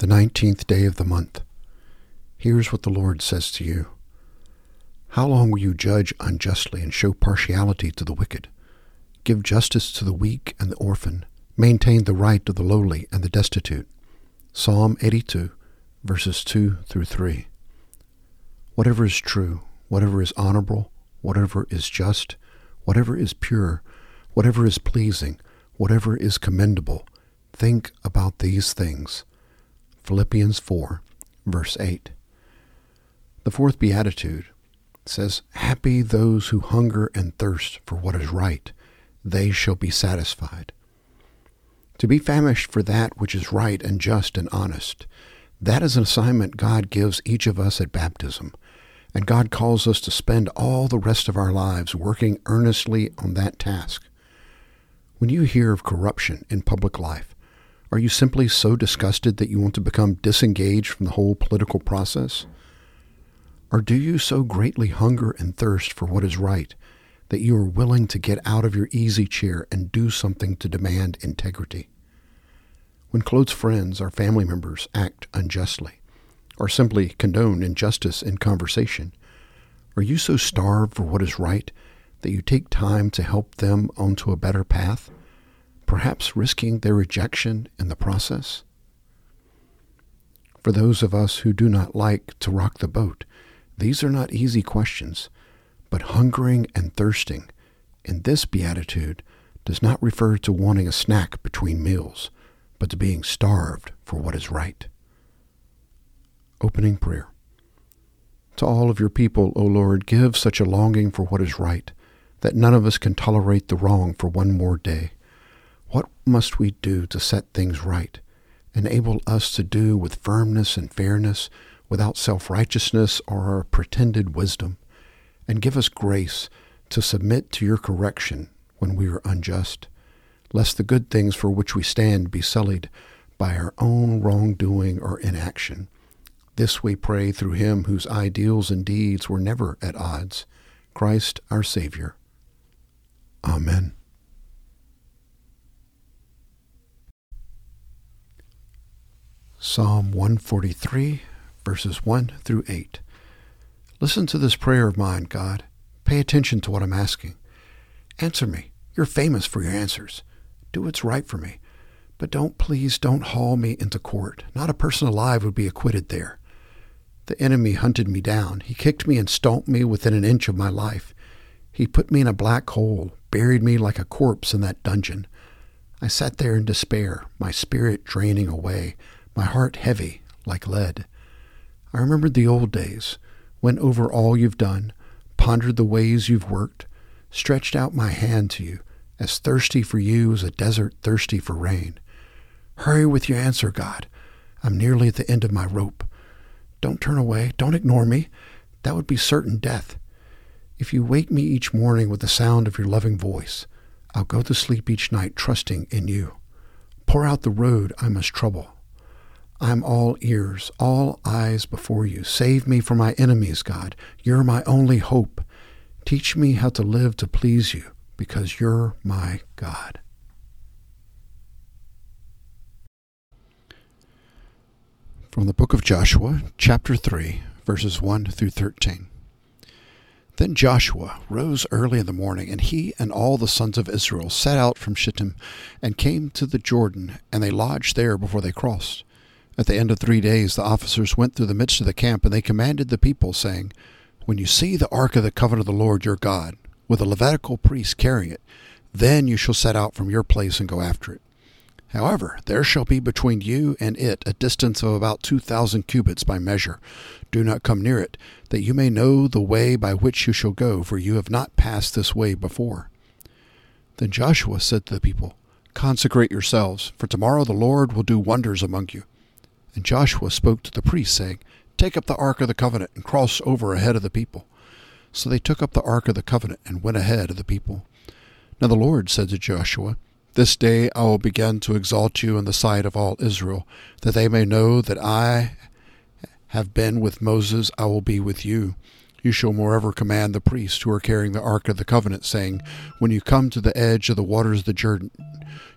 the nineteenth day of the month. Here's what the Lord says to you How long will you judge unjustly and show partiality to the wicked? Give justice to the weak and the orphan. Maintain the right of the lowly and the destitute. Psalm 82, verses 2 through 3. Whatever is true, whatever is honorable, whatever is just, whatever is pure, whatever is pleasing, whatever is commendable, think about these things. Philippians 4, verse 8. The fourth beatitude says, Happy those who hunger and thirst for what is right, they shall be satisfied. To be famished for that which is right and just and honest, that is an assignment God gives each of us at baptism, and God calls us to spend all the rest of our lives working earnestly on that task. When you hear of corruption in public life, are you simply so disgusted that you want to become disengaged from the whole political process? Or do you so greatly hunger and thirst for what is right that you are willing to get out of your easy chair and do something to demand integrity? When close friends or family members act unjustly, or simply condone injustice in conversation, are you so starved for what is right that you take time to help them onto a better path? Perhaps risking their rejection in the process? For those of us who do not like to rock the boat, these are not easy questions, but hungering and thirsting in this beatitude does not refer to wanting a snack between meals, but to being starved for what is right. Opening prayer. To all of your people, O Lord, give such a longing for what is right, that none of us can tolerate the wrong for one more day. What must we do to set things right? Enable us to do with firmness and fairness, without self righteousness or pretended wisdom, and give us grace to submit to your correction when we are unjust, lest the good things for which we stand be sullied by our own wrongdoing or inaction. This we pray through him whose ideals and deeds were never at odds, Christ our Savior. Amen. Psalm 143, verses 1 through 8. Listen to this prayer of mine, God. Pay attention to what I'm asking. Answer me. You're famous for your answers. Do what's right for me. But don't, please, don't haul me into court. Not a person alive would be acquitted there. The enemy hunted me down. He kicked me and stomped me within an inch of my life. He put me in a black hole, buried me like a corpse in that dungeon. I sat there in despair, my spirit draining away my heart heavy like lead. I remembered the old days, went over all you've done, pondered the ways you've worked, stretched out my hand to you, as thirsty for you as a desert thirsty for rain. Hurry with your answer, God. I'm nearly at the end of my rope. Don't turn away. Don't ignore me. That would be certain death. If you wake me each morning with the sound of your loving voice, I'll go to sleep each night trusting in you. Pour out the road I must trouble. I'm all ears, all eyes before you. Save me from my enemies, God. You're my only hope. Teach me how to live to please you, because you're my God. From the book of Joshua, chapter 3, verses 1 through 13. Then Joshua rose early in the morning, and he and all the sons of Israel set out from Shittim and came to the Jordan, and they lodged there before they crossed. At the end of three days, the officers went through the midst of the camp, and they commanded the people, saying, When you see the ark of the covenant of the Lord your God, with a Levitical priest carrying it, then you shall set out from your place and go after it. However, there shall be between you and it a distance of about two thousand cubits by measure. Do not come near it, that you may know the way by which you shall go, for you have not passed this way before. Then Joshua said to the people, Consecrate yourselves, for tomorrow the Lord will do wonders among you. And Joshua spoke to the priests, saying, Take up the ark of the covenant and cross over ahead of the people. So they took up the ark of the covenant and went ahead of the people. Now the Lord said to Joshua, This day I will begin to exalt you in the sight of all Israel, that they may know that I have been with Moses, I will be with you. You shall moreover command the priests who are carrying the ark of the covenant, saying, When you come to the edge of the waters of the Jordan,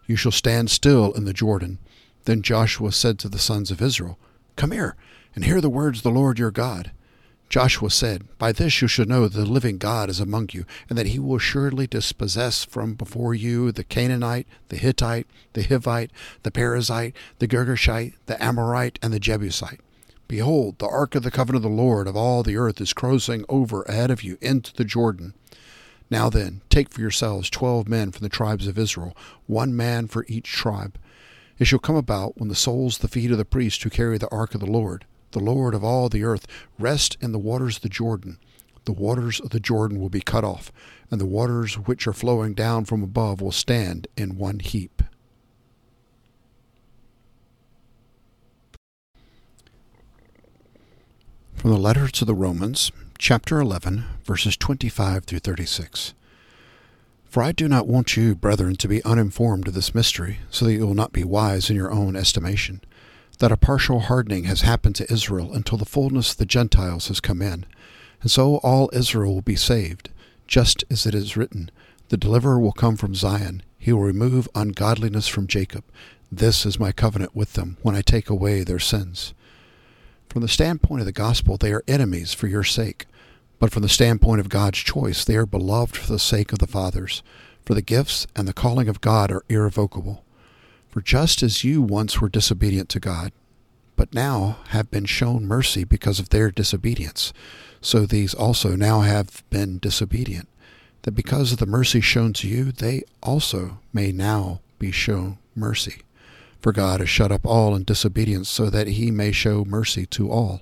you shall stand still in the Jordan Then Joshua said to the sons of Israel, Come here, and hear the words of the Lord your God. Joshua said, By this you shall know that the living God is among you, and that he will surely dispossess from before you the Canaanite, the Hittite, the Hivite, the Perizzite, the Girgashite, the Amorite, and the Jebusite. Behold, the ark of the covenant of the Lord of all the earth is crossing over ahead of you into the Jordan. Now then, take for yourselves twelve men from the tribes of Israel, one man for each tribe. It shall come about when the soles the feet of the priests who carry the ark of the Lord, the Lord of all the earth, rest in the waters of the Jordan. The waters of the Jordan will be cut off, and the waters which are flowing down from above will stand in one heap. From the letter to the Romans, chapter 11, verses 25 through 36. For I do not want you, brethren, to be uninformed of this mystery, so that you will not be wise in your own estimation, that a partial hardening has happened to Israel until the fullness of the Gentiles has come in. And so all Israel will be saved, just as it is written, The deliverer will come from Zion, he will remove ungodliness from Jacob. This is my covenant with them when I take away their sins. From the standpoint of the gospel, they are enemies for your sake but from the standpoint of God's choice, they are beloved for the sake of the fathers, for the gifts and the calling of God are irrevocable. For just as you once were disobedient to God, but now have been shown mercy because of their disobedience, so these also now have been disobedient, that because of the mercy shown to you, they also may now be shown mercy. For God has shut up all in disobedience, so that he may show mercy to all.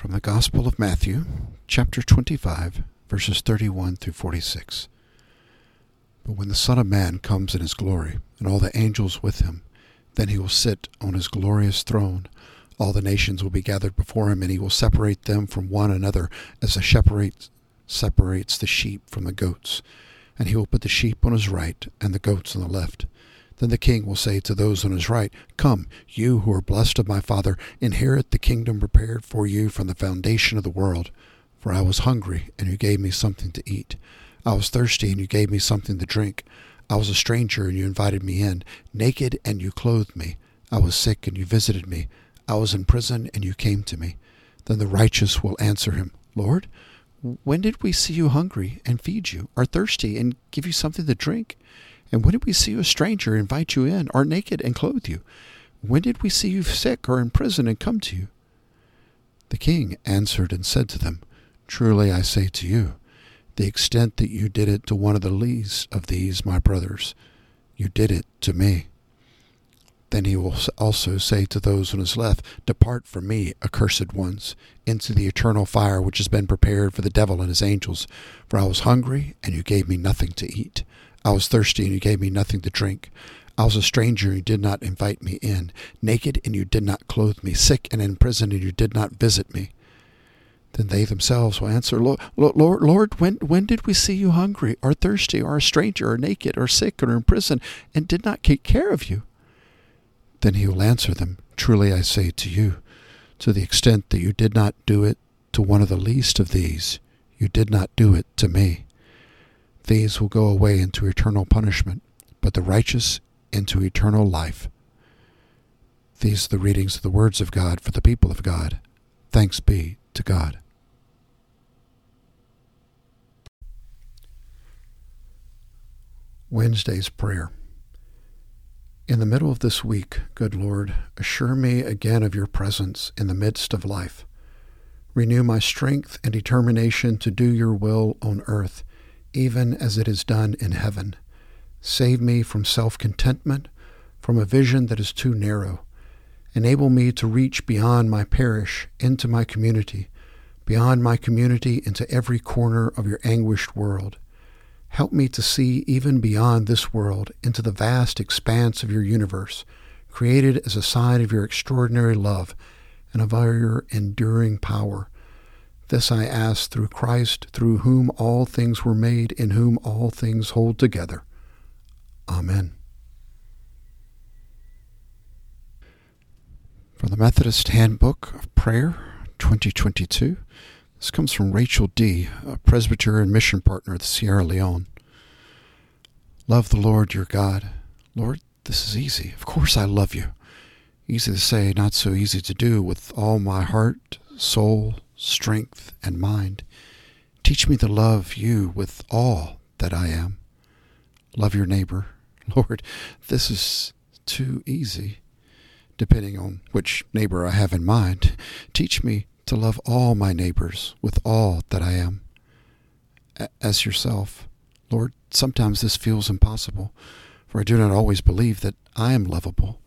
From the Gospel of Matthew, chapter 25, verses 31 through 46. But when the Son of Man comes in his glory, and all the angels with him, then he will sit on his glorious throne. All the nations will be gathered before him, and he will separate them from one another, as a shepherd separates the sheep from the goats. And he will put the sheep on his right, and the goats on the left. Then the king will say to those on his right, Come, you who are blessed of my Father, inherit the kingdom prepared for you from the foundation of the world. For I was hungry, and you gave me something to eat. I was thirsty, and you gave me something to drink. I was a stranger, and you invited me in. Naked, and you clothed me. I was sick, and you visited me. I was in prison, and you came to me. Then the righteous will answer him, Lord, when did we see you hungry and feed you, or thirsty and give you something to drink? And when did we see a stranger, invite you in, or naked and clothe you? When did we see you sick or in prison and come to you? The king answered and said to them, Truly I say to you, the extent that you did it to one of the least of these my brothers, you did it to me. Then he will also say to those on his left, Depart from me, accursed ones, into the eternal fire which has been prepared for the devil and his angels. For I was hungry, and you gave me nothing to eat. I was thirsty, and you gave me nothing to drink. I was a stranger, and you did not invite me in. Naked, and you did not clothe me. Sick and in prison, and you did not visit me. Then they themselves will answer, Lord, Lord, Lord, when, when did we see you hungry, or thirsty, or a stranger, or naked, or sick, or in prison, and did not take care of you? Then he will answer them, Truly I say to you, to the extent that you did not do it to one of the least of these, you did not do it to me. These will go away into eternal punishment, but the righteous into eternal life. These are the readings of the words of God for the people of God. Thanks be to God. Wednesday's Prayer. In the middle of this week, good Lord, assure me again of your presence in the midst of life. Renew my strength and determination to do your will on earth even as it is done in heaven. Save me from self contentment, from a vision that is too narrow. Enable me to reach beyond my parish into my community, beyond my community into every corner of your anguished world. Help me to see even beyond this world into the vast expanse of your universe, created as a sign of your extraordinary love and of your enduring power. This I ask through Christ, through whom all things were made, in whom all things hold together. Amen. From the Methodist Handbook of Prayer 2022, this comes from Rachel D., a presbyter and mission partner at Sierra Leone. Love the Lord your God. Lord, this is easy. Of course I love you. Easy to say, not so easy to do with all my heart, soul, strength, and mind. Teach me to love you with all that I am. Love your neighbor. Lord, this is too easy. Depending on which neighbor I have in mind, teach me to love all my neighbors with all that I am. As yourself, Lord, sometimes this feels impossible, for I do not always believe that I am lovable.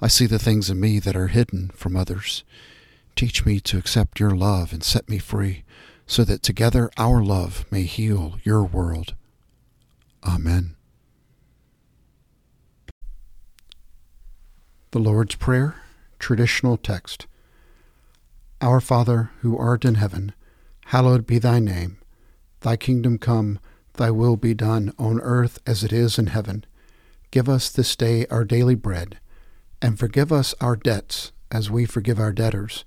I see the things in me that are hidden from others. Teach me to accept your love and set me free, so that together our love may heal your world. Amen. The Lord's Prayer, traditional text. Our Father, who art in heaven, hallowed be thy name. Thy kingdom come, thy will be done on earth as it is in heaven. Give us this day our daily bread, and forgive us our debts as we forgive our debtors